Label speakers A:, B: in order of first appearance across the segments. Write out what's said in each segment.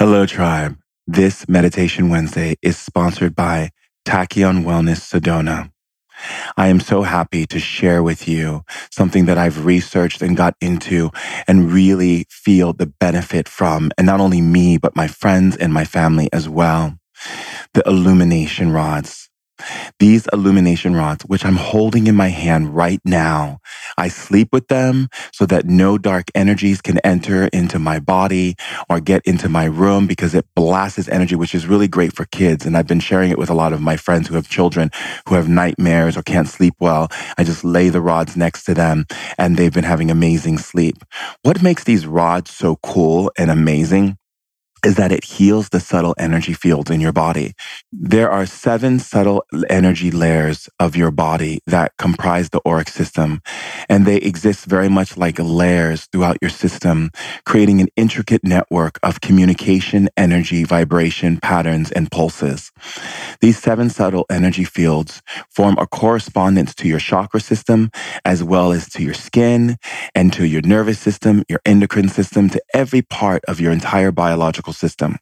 A: Hello, tribe. This Meditation Wednesday is sponsored by Tachyon Wellness Sedona. I am so happy to share with you something that I've researched and got into and really feel the benefit from, and not only me, but my friends and my family as well. The illumination rods. These illumination rods, which I'm holding in my hand right now, I sleep with them so that no dark energies can enter into my body or get into my room because it blasts energy, which is really great for kids. And I've been sharing it with a lot of my friends who have children who have nightmares or can't sleep well. I just lay the rods next to them and they've been having amazing sleep. What makes these rods so cool and amazing? Is that it heals the subtle energy fields in your body. There are seven subtle energy layers of your body that comprise the auric system, and they exist very much like layers throughout your system, creating an intricate network of communication, energy, vibration, patterns, and pulses. These seven subtle energy fields form a correspondence to your chakra system, as well as to your skin and to your nervous system, your endocrine system, to every part of your entire biological system.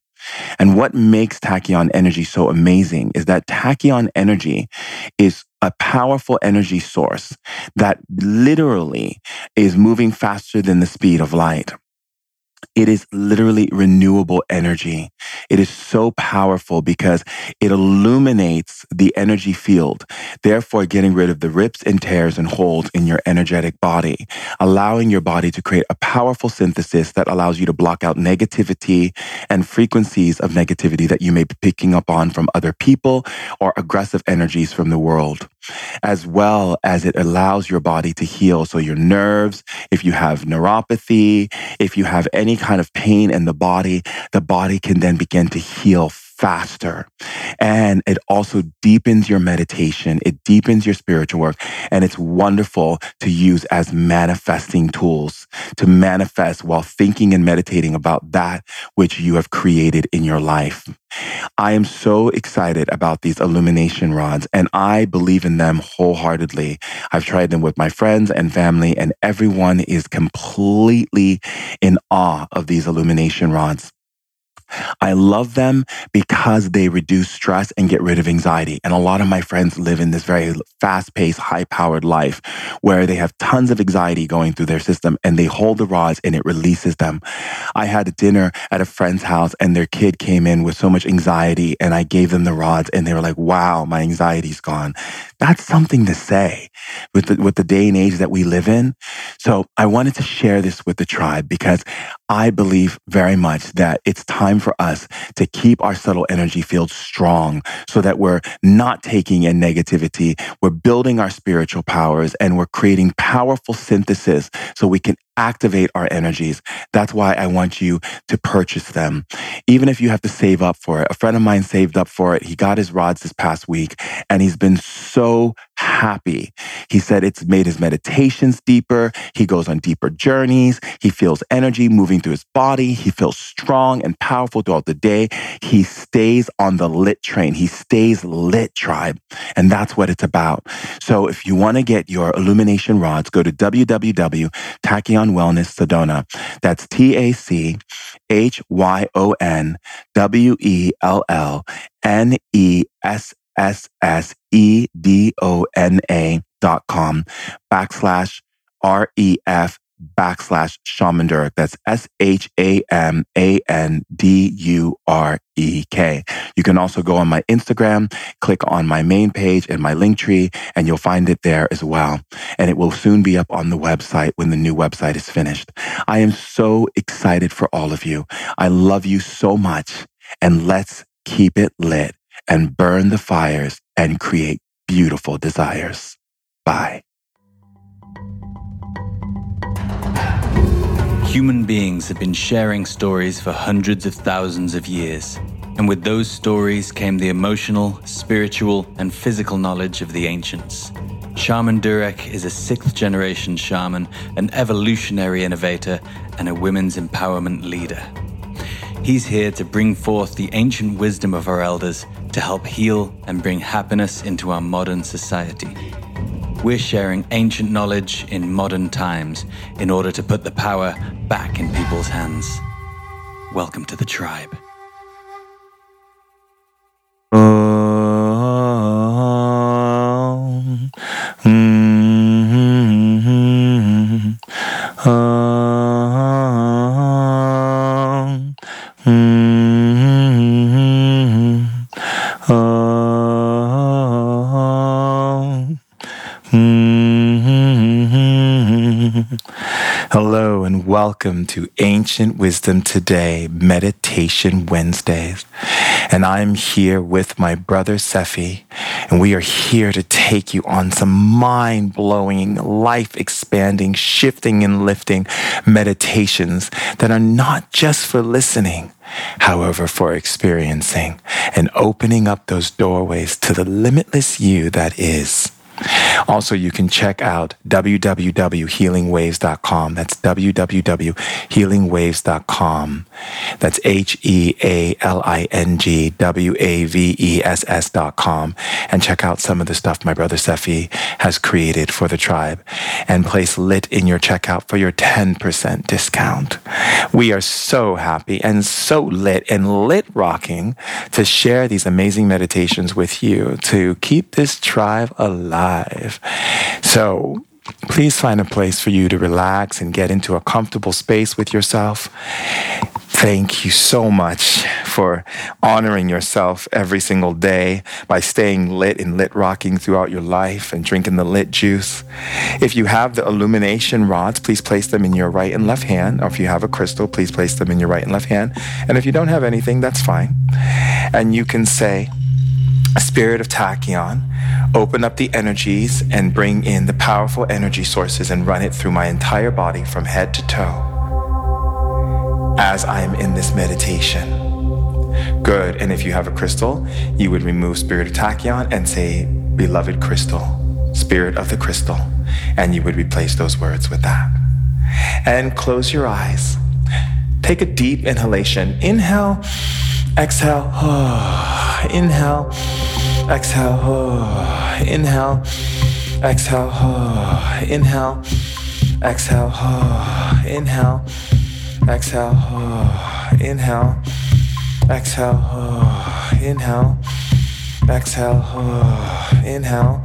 A: And what makes tachyon energy so amazing is that tachyon energy is a powerful energy source that literally is moving faster than the speed of light. It is literally renewable energy. It is so powerful because it illuminates the energy field, therefore getting rid of the rips and tears and holes in your energetic body, allowing your body to create a powerful synthesis that allows you to block out negativity and frequencies of negativity that you may be picking up on from other people or aggressive energies from the world as well as it allows your body to heal. So your nerves, if you have neuropathy, if you have any kind of pain in the body, the body can then begin to heal faster. And it also deepens your meditation. It deepens your spiritual work. And it's wonderful to use as manifesting tools to manifest while thinking and meditating about that which you have created in your life. I am so excited about these illumination rods and I believe in them wholeheartedly. I've tried them with my friends and family and everyone is completely in awe of these illumination rods. I love them because they reduce stress and get rid of anxiety. And a lot of my friends live in this very fast paced, high powered life where they have tons of anxiety going through their system and they hold the rods and it releases them. I had a dinner at a friend's house and their kid came in with so much anxiety and I gave them the rods and they were like, wow, my anxiety's gone. That's something to say with the, with the day and age that we live in. So I wanted to share this with the tribe because I believe very much that it's time for us to keep our subtle energy field strong so that we're not taking in negativity. We're building our spiritual powers and we're creating powerful synthesis so we can activate our energies. That's why I want you to purchase them. Even if you have to save up for it. A friend of mine saved up for it. He got his rods this past week and he's been so happy. He said it's made his meditations deeper. He goes on deeper journeys. He feels energy moving through his body. He feels strong and powerful throughout the day. He stays on the lit train. He stays lit tribe. And that's what it's about. So if you want to get your illumination rods, go to www.tachyon Wellness Sedona. That's T A C H Y O N W E L L N E S S S E D O N A dot com backslash R E F backslash Shaman Durek. That's S H A M A N D U R E K. You can also go on my Instagram, click on my main page and my link tree, and you'll find it there as well. And it will soon be up on the website when the new website is finished. I am so excited for all of you. I love you so much. And let's keep it lit and burn the fires and create beautiful desires. Bye.
B: Human beings have been sharing stories for hundreds of thousands of years. And with those stories came the emotional, spiritual, and physical knowledge of the ancients. Shaman Durek is a sixth generation shaman, an evolutionary innovator, and a women's empowerment leader. He's here to bring forth the ancient wisdom of our elders to help heal and bring happiness into our modern society. We're sharing ancient knowledge in modern times in order to put the power back in people's hands. Welcome to the tribe.
A: Uh, welcome to Ancient Wisdom Today Meditation Wednesdays. And I'm here with my brother Sefi, and we are here to take you on some mind blowing, life expanding, shifting and lifting meditations that are not just for listening, however, for experiencing and opening up those doorways to the limitless you that is. Also, you can check out www.healingwaves.com. That's www.healingwaves.com. That's H E A L I N G W A V E S S.com. And check out some of the stuff my brother Sefi has created for the tribe. And place lit in your checkout for your 10% discount. We are so happy and so lit and lit rocking to share these amazing meditations with you to keep this tribe alive alive. So please find a place for you to relax and get into a comfortable space with yourself. Thank you so much for honoring yourself every single day by staying lit and lit rocking throughout your life and drinking the lit juice. If you have the illumination rods, please place them in your right and left hand. Or if you have a crystal, please place them in your right and left hand. And if you don't have anything, that's fine. And you can say, Spirit of Tachyon, open up the energies and bring in the powerful energy sources and run it through my entire body from head to toe as I am in this meditation. Good. And if you have a crystal, you would remove Spirit of Tachyon and say, Beloved Crystal, Spirit of the Crystal. And you would replace those words with that. And close your eyes. Take a deep inhalation. Inhale, exhale, inhale exhale, oh, inhale, exhale, oh, inhale, exhale, oh, inhale, exhale, oh, inhale, exhale, oh, inhale, exhale, oh, inhale,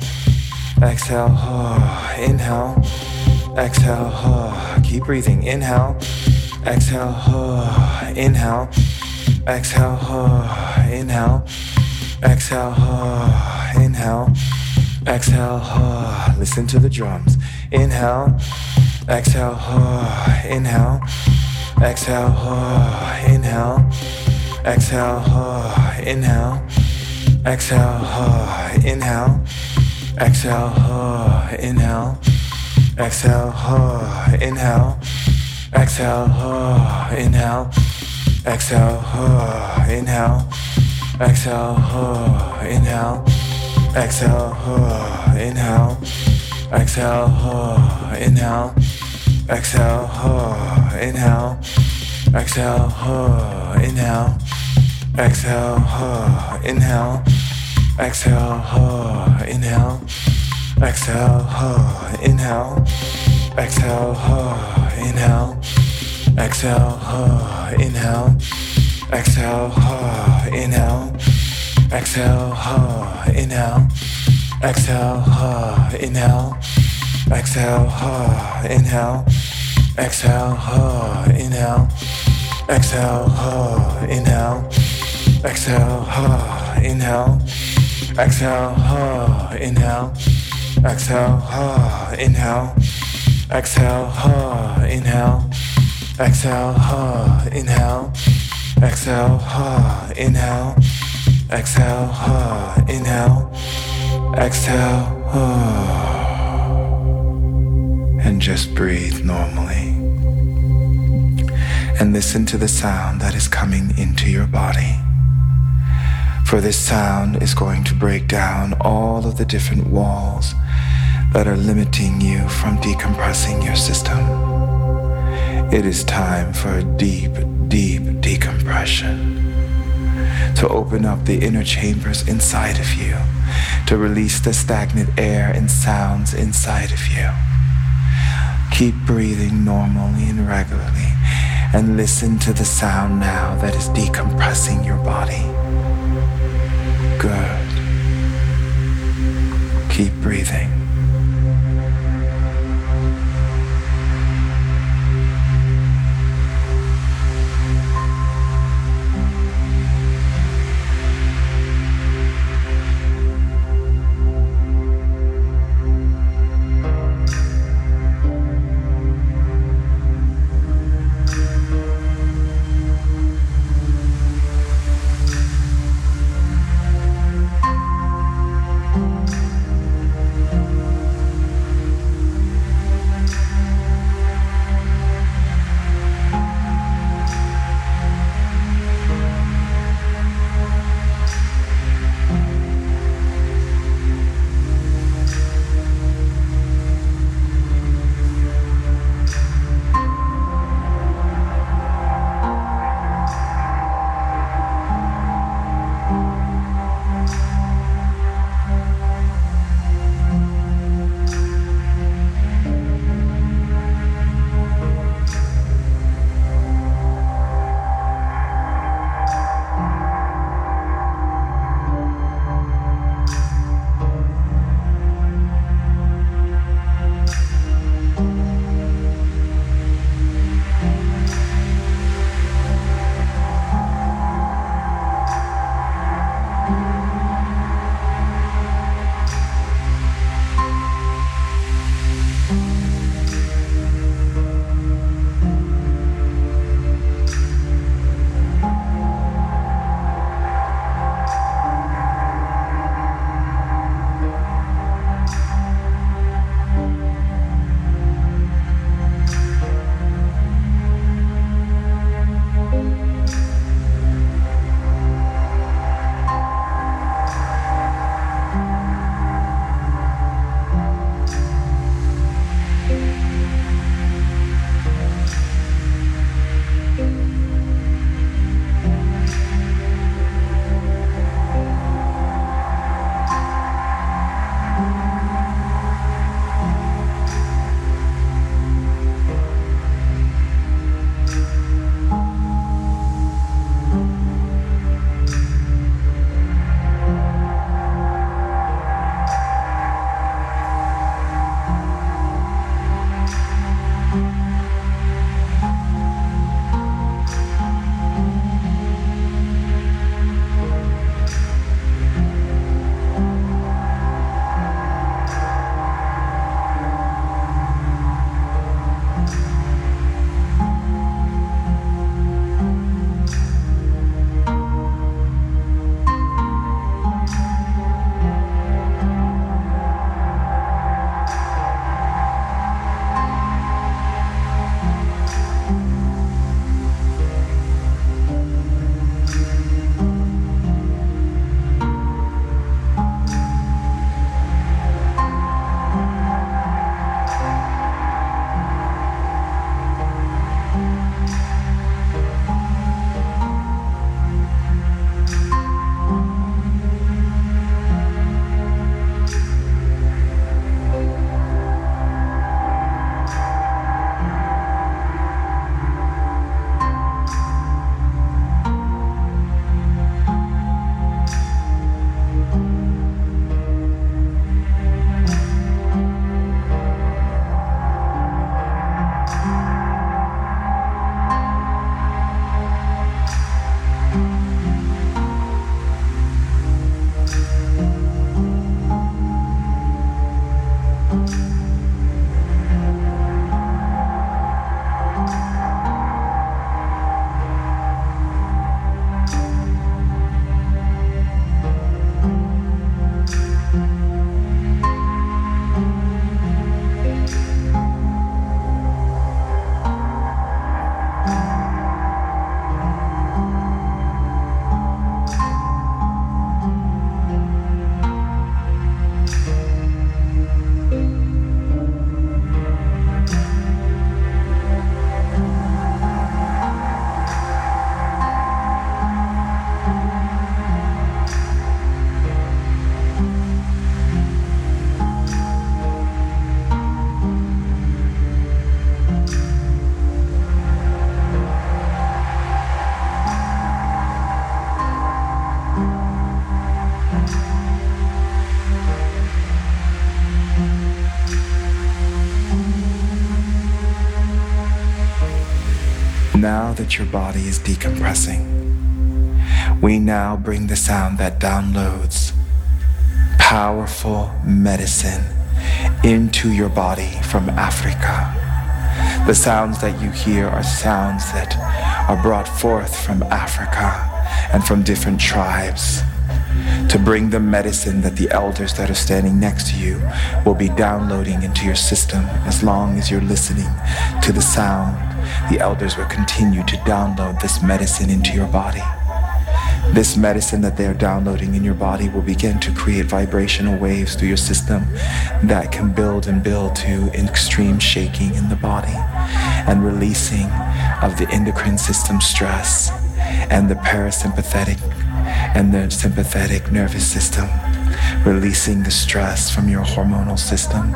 A: exhale, oh, inhale, exhale, oh, keep breathing, inhale, exhale, oh, inhale, exhale, oh, inhale. Exhale, oh, inhale. Exhale, oh, listen to the drums. Inhale, exhale, oh, inhale. Exhale, oh, inhale. Exhale, oh, inhale. Exhale, oh, inhale. Exhale, oh, inhale. Exhale, oh, inhale. Exhale, oh, inhale. Exhale, oh, inhale. Exhale, oh, inhale. Exhale, oh, inhale. Exhale, oh, inhale. Exhale, oh, inhale. Exhale, oh, inhale. Exhale, oh, inhale. Exhale, oh, inhale. Exhale, oh, inhale. Exhale, oh, inhale. Exhale, oh, inhale. Exhale, oh, inhale. Exhale, oh, inhale. Exhale, oh, inhale. Exhale, oh, inhale. Exhale, oh, inhale. Exhale, oh, inhale. Exhale, oh, inhale. Exhale, oh, inhale. Exhale, oh, inhale. Exhale, oh, inhale. Exhale, inhale. Exhale, ha, inhale. Exhale, ha, inhale. Exhale, ha. And just breathe normally. And listen to the sound that is coming into your body. For this sound is going to break down all of the different walls that are limiting you from decompressing your system it is time for a deep, deep decompression. To open up the inner chambers inside of you, to release the stagnant air and sounds inside of you. Keep breathing normally and regularly, and listen to the sound now that is decompressing your body. Good. Keep breathing. Your body is decompressing, we now bring the sound that downloads powerful medicine into your body from Africa. The sounds that you hear are sounds that are brought forth from Africa and from different tribes to bring the medicine that the elders that are standing next to you will be downloading into your system as long as you're listening to the sound. The elders will continue to download this medicine into your body. This medicine that they are downloading in your body will begin to create vibrational waves through your system that can build and build to extreme shaking in the body and releasing of the endocrine system stress and the parasympathetic and the sympathetic nervous system, releasing the stress from your hormonal system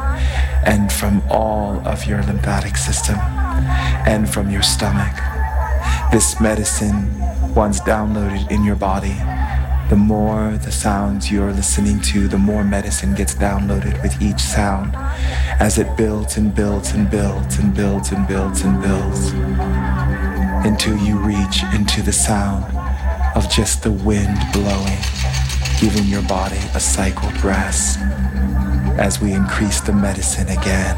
A: and from all of your lymphatic system and from your stomach. This medicine, once downloaded in your body, the more the sounds you're listening to, the more medicine gets downloaded with each sound as it builds and builds and builds and builds and builds and builds until you reach into the sound of just the wind blowing, giving your body a cycled rest as we increase the medicine again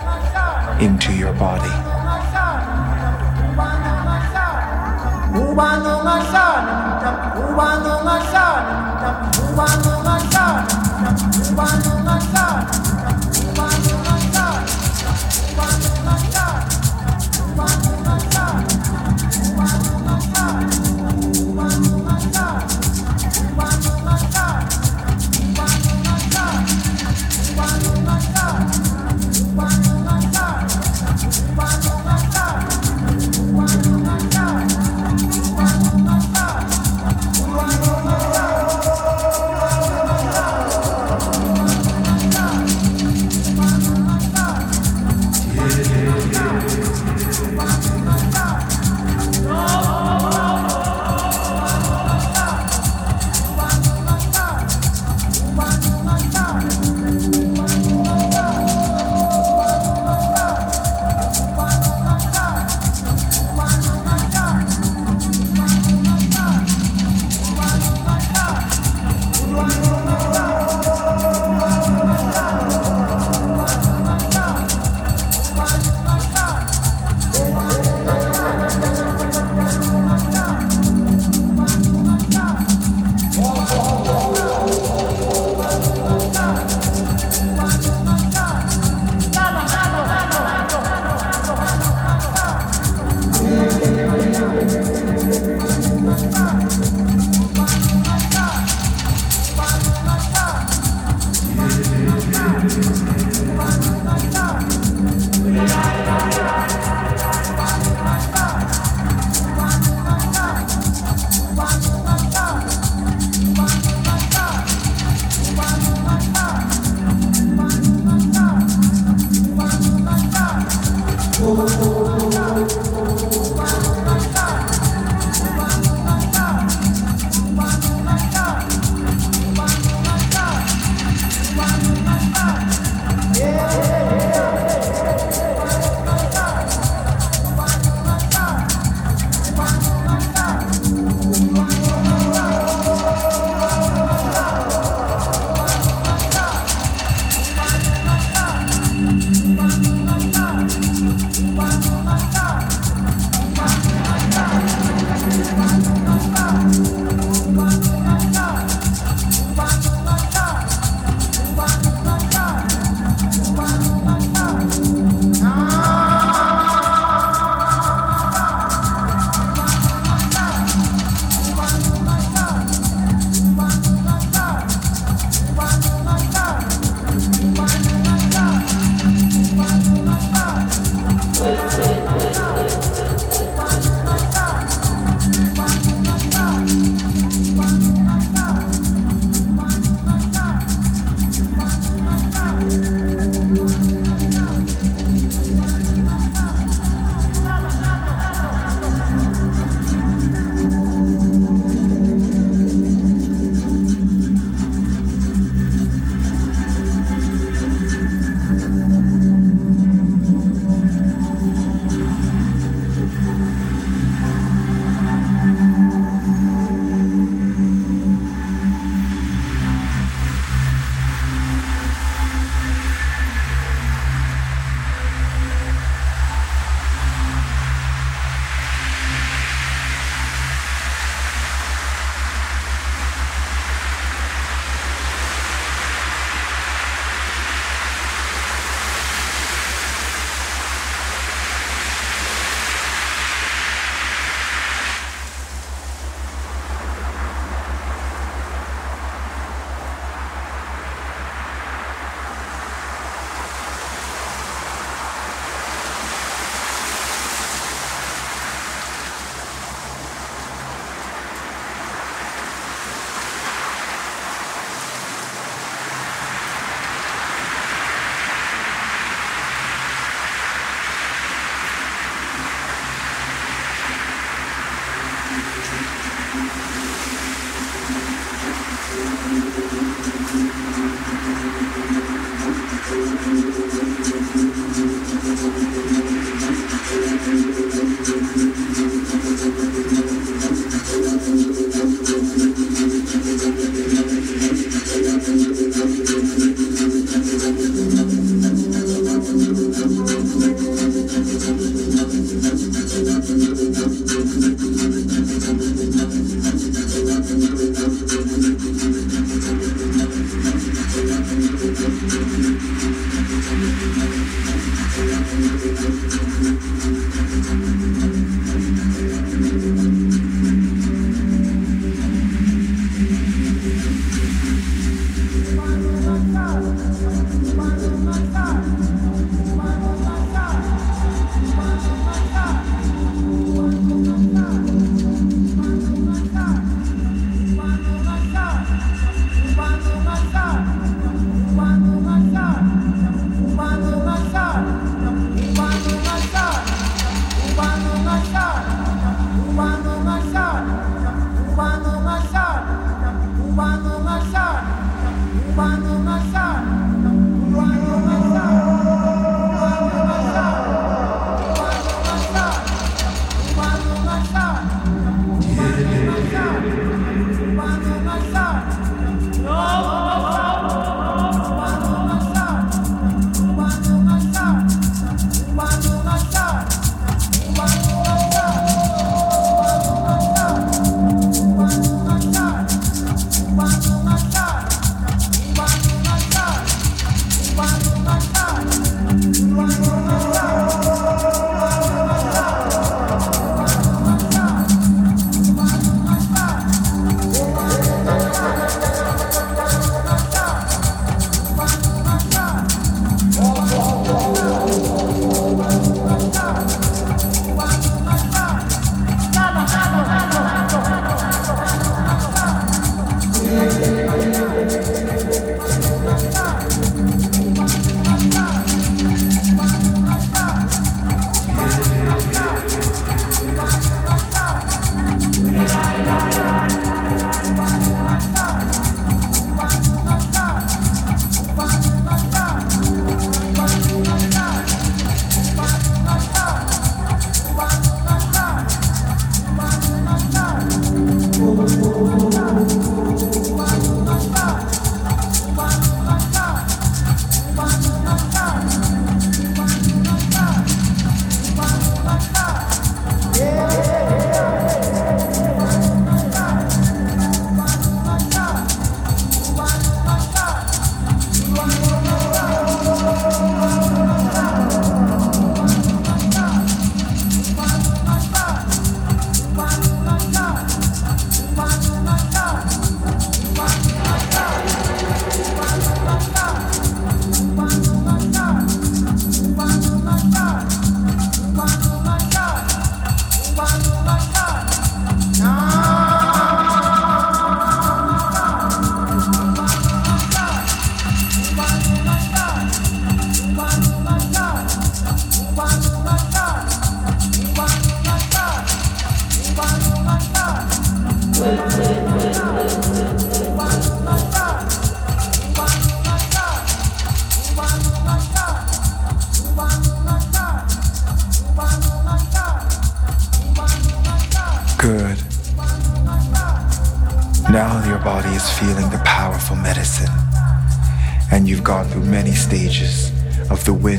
A: into your body. Ubano ngasana, ubano ngasana, ubano ngasana.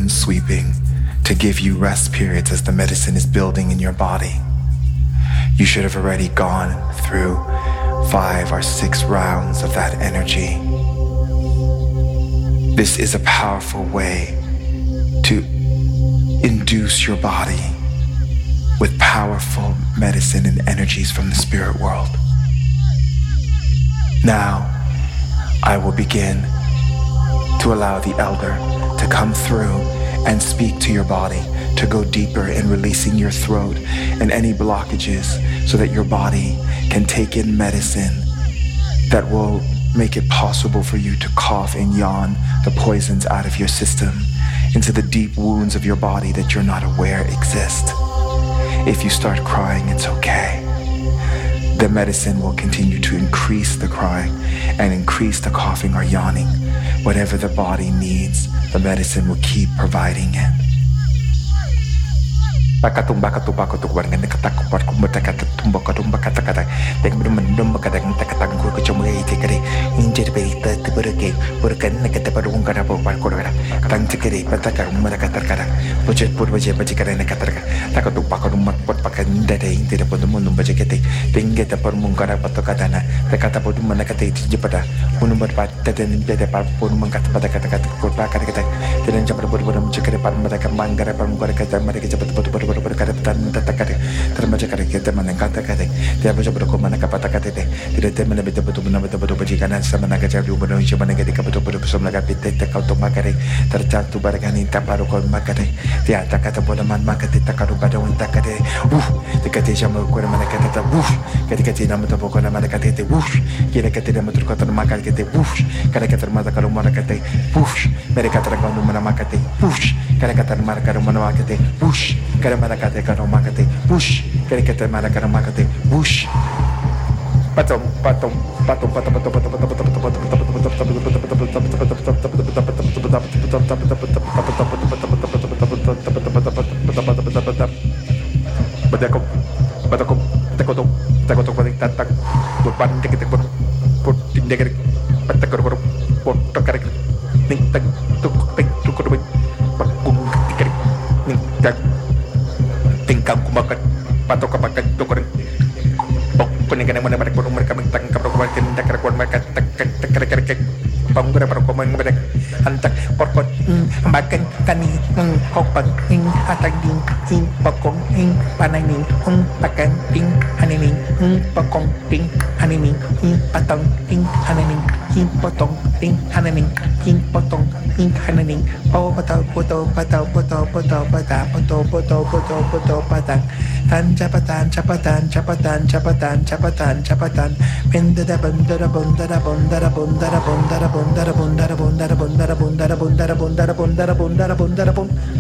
A: Sweeping to give you rest periods as the medicine is building in your body. You should have already gone through five or six rounds of that energy. This is a powerful way to induce your body with powerful medicine and energies from the spirit world. Now, I will begin to allow the elder to come through and speak to your body to go deeper in releasing your throat and any blockages so that your body can take in medicine that will make it possible for you to cough and yawn the poisons out of your system into the deep wounds of your body that you're not aware exist. If you start crying, it's okay. the medicine will continue to increase the crying and increase the coughing or yawning. Whatever the body needs, the medicine will keep providing it. bakatumba katupa katukubar ngende kata kubar kumba taka tumba katumba kata kata tek brum mendum kata ngta kata ku kecum ge ite kere injer be ite te berke berken ne kata paru ngka na par kor gara tang cekere pata ka umma kata kara poche pur baje baje kare ne kata ka taka tupa ka rumma pot paka nda de inte de podum mundum baje kete tengge te par mungka na pato kata na te kata podum mana kata ite je pada unum bat pat te te nimbe de par pur mangka pada kata kata kor pa kata kata te nen jamar bur bur mcekere par mata ka mangara par mungka kata mare ke cepat pot pot ber kare tan tata kare terbaca kare kita mana kata kare dia baca berko mana kapata kate te tidak te mana betul betul benar betul betul baca kanan sama naga jadi benar hijau mana gadi betul betul betul naga pite te kau tu makare tercantu barangani taparu kau makare dia. Tak kata bodoh man makate tak kau pada unta kare uh dekat dia sama kau mana kata ta uh ketika dia nama tu pokok nama kata te uh kira kata dia betul kata makar kata uh kare kata mata kalau mana kata uh mereka terangkan mana makate uh kare marka mana makate uh kare maracate, bush, kerekete maracate, maracate, bush. Patom, patom, patom, patom, patom, patom, patom, patom, patom, patom, patom, patom, patom, patom, patom, patom, patom, patom, kanin ng hokpag ng hatag din ng pakong ng pananin ng pakan ting anining ng pakong ting anining ng patong ting anining ng potong ting anining ng potong ting anining o pataw putaw pataw putaw putaw pataw putaw putaw putaw putaw pataw tan capatan capatan capatan capatan capatan capatan bendera bendera bendera bendera bendera bendera bendera bendera bendera bendera bendera bendera bendera bendera bendera bendera bendera ketika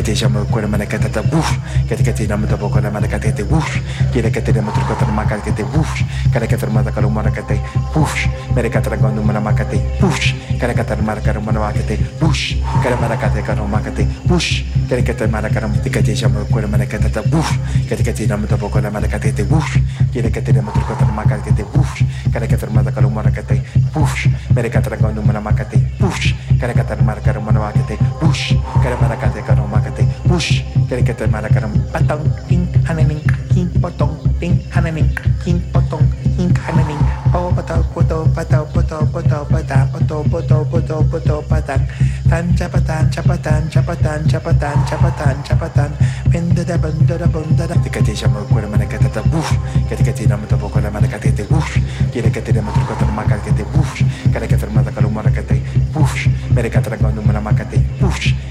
A: Kateja Mukura Manakata woof, Katakati Namutaboko Manakate woof, Kirakate Mutukata Makate woof, Karakata Matakalu Manakate woof, Merikata Gondu Manamakate woof, Karakata Marakaru Manakate woof, Karamarakate Kano Makate woof, Karakata Marakaram Tikateja Mukura Manakata woof, Katakati Namutaboko Manakate woof, Kirakate Mutukata Makate woof, Karakata Matakalu Manakate woof, Merikata Gondu Manamakate woof, karakatan marakaram manamakate, whoosh, karamarakate kanomakate, whoosh, karakatan marakaram patong, ting, hananing, king patong ting, hananing, king patong ting hananing, oh, pato, poto, pato, poto, poto, pata, pato poto, poto, poto, patan, tan, chapatan, chapatan, chapatan, chapatan, chapatan, chapatan, pendada, bundada, bundada, tikati, shamu, kuramanakata, whoosh, katikati, namatapo, kuramanakate, whoosh, kirakati, namatapo, kuramanakate,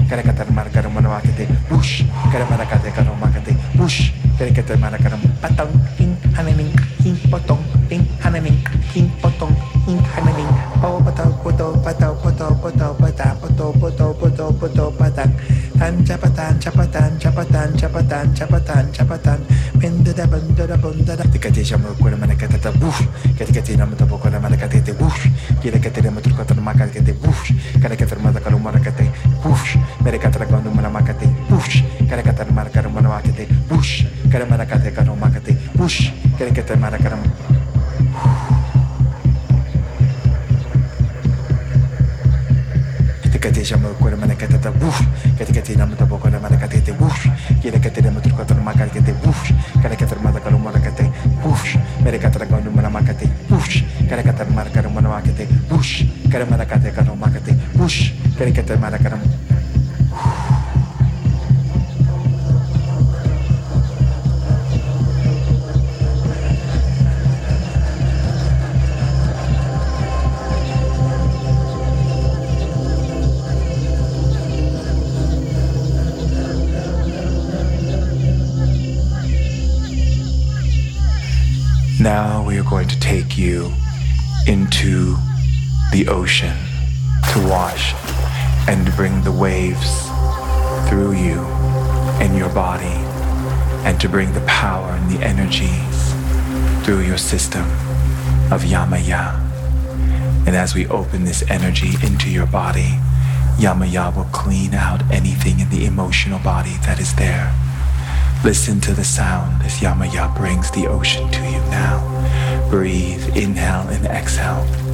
A: buf kada kata marka mana makate buf kada mana kata kalau makate buf kada kata mana patang king hananing king potong ting hananing king potong king hananing oh patau poto patau poto poto patau poto poto poto poto Chapatan, Chapatan, Chapatan, Chapatan, Chapatan, Chapatan, Chapatan, Pinda da Bunda da Bunda da. Ticati Shamu Kuramanacatata Bush, Caticati Namatapo Kuramanacatate Bush, Kilacatera Matucatan Macate Bush, Caracatar Matacalumaracate Bush, Mericataraganum Manamacate Bush, Caracatar Marcarum Manamacate Bush, Caramaracate Canomacate Bush, Caracatar Maracaram. teja mo kore mana kata ta wuf kata kata ina mata bokora mana kata te wuf kira kata ina mata kata maka kata te wuf kata kata mata kalau mana kata wuf mere kata kau nu mana maka te wuf kata kata mara kata mana maka te wuf kata mana kata kata maka te wuf kata kata mara kata Now we are going to take you into the ocean to wash and bring the waves through you and your body and to bring the power and the energies through your system of Yemaya. And as we open this energy into your body, Yemaya will clean out anything in the emotional body that is there. Listen to the sound as Yemaya brings the ocean to you now. Breathe, inhale and exhale.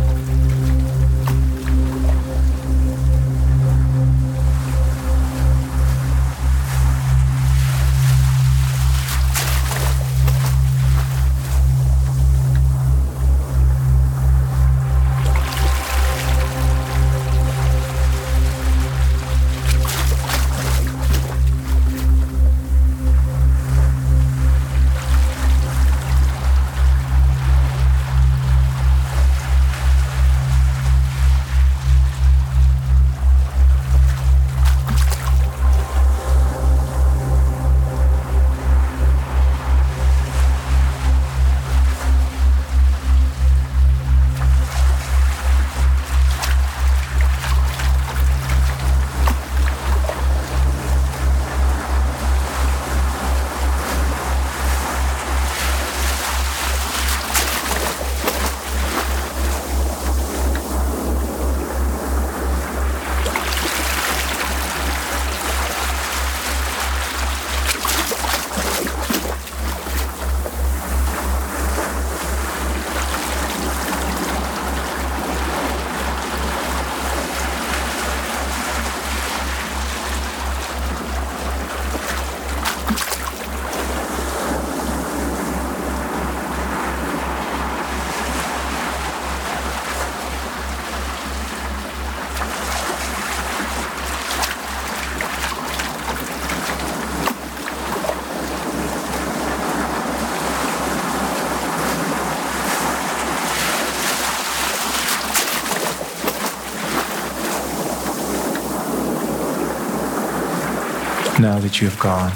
A: Now that you have gone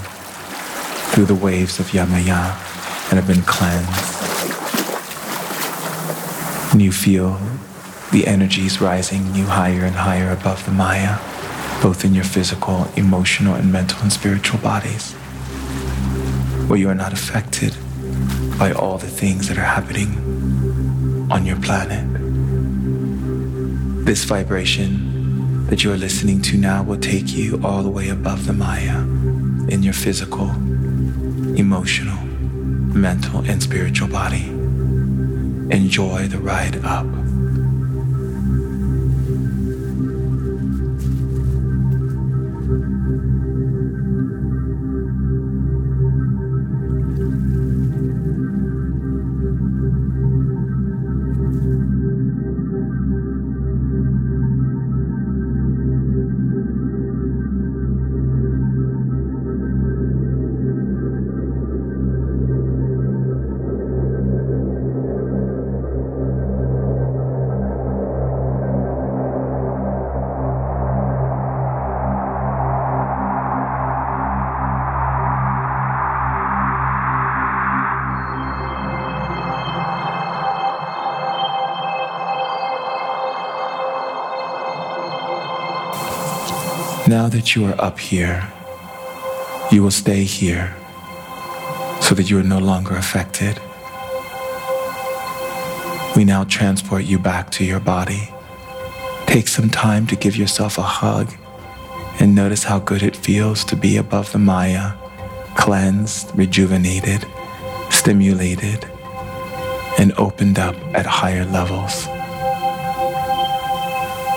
A: through the waves of Yemaya and have been cleansed, and you feel the energies rising you higher and higher above the Maya, both in your physical, emotional, and mental and spiritual bodies, where you are not affected by all the things that are happening on your planet. This vibration that you are listening to now will take you all the way above the Maya in your physical, emotional, mental, and spiritual body. Enjoy the ride up. Now that you are up here, you will stay here so that you are no longer affected. We now transport you back to your body. Take some time to give yourself a hug and notice how good it feels to be above the Maya, cleansed, rejuvenated, stimulated, and opened up at higher levels.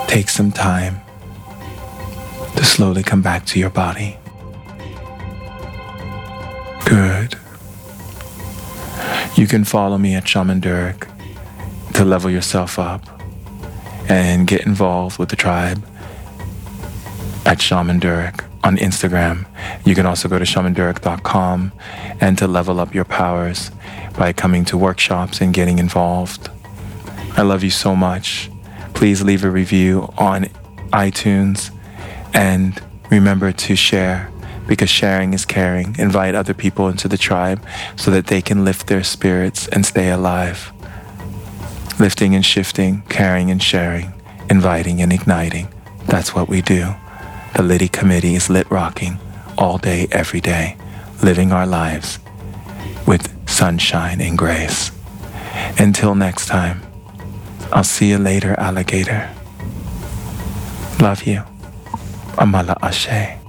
A: Take some time slowly come back to your body. Good. You can follow me at Shaman Durek to level yourself up and get involved with the tribe at Shaman Durek on Instagram. You can also go to shamandurek.com and to level up your powers by coming to workshops and getting involved. I love you so much. Please leave a review on iTunes and remember to share because sharing is caring. Invite other people into the tribe so that they can lift their spirits and stay alive. Lifting and shifting, caring and sharing, inviting and igniting. That's what we do. The Liddy Committee is lit rocking all day, every day, living our lives with sunshine and grace. Until next time, I'll see you later, alligator. Love you. Amala Axé.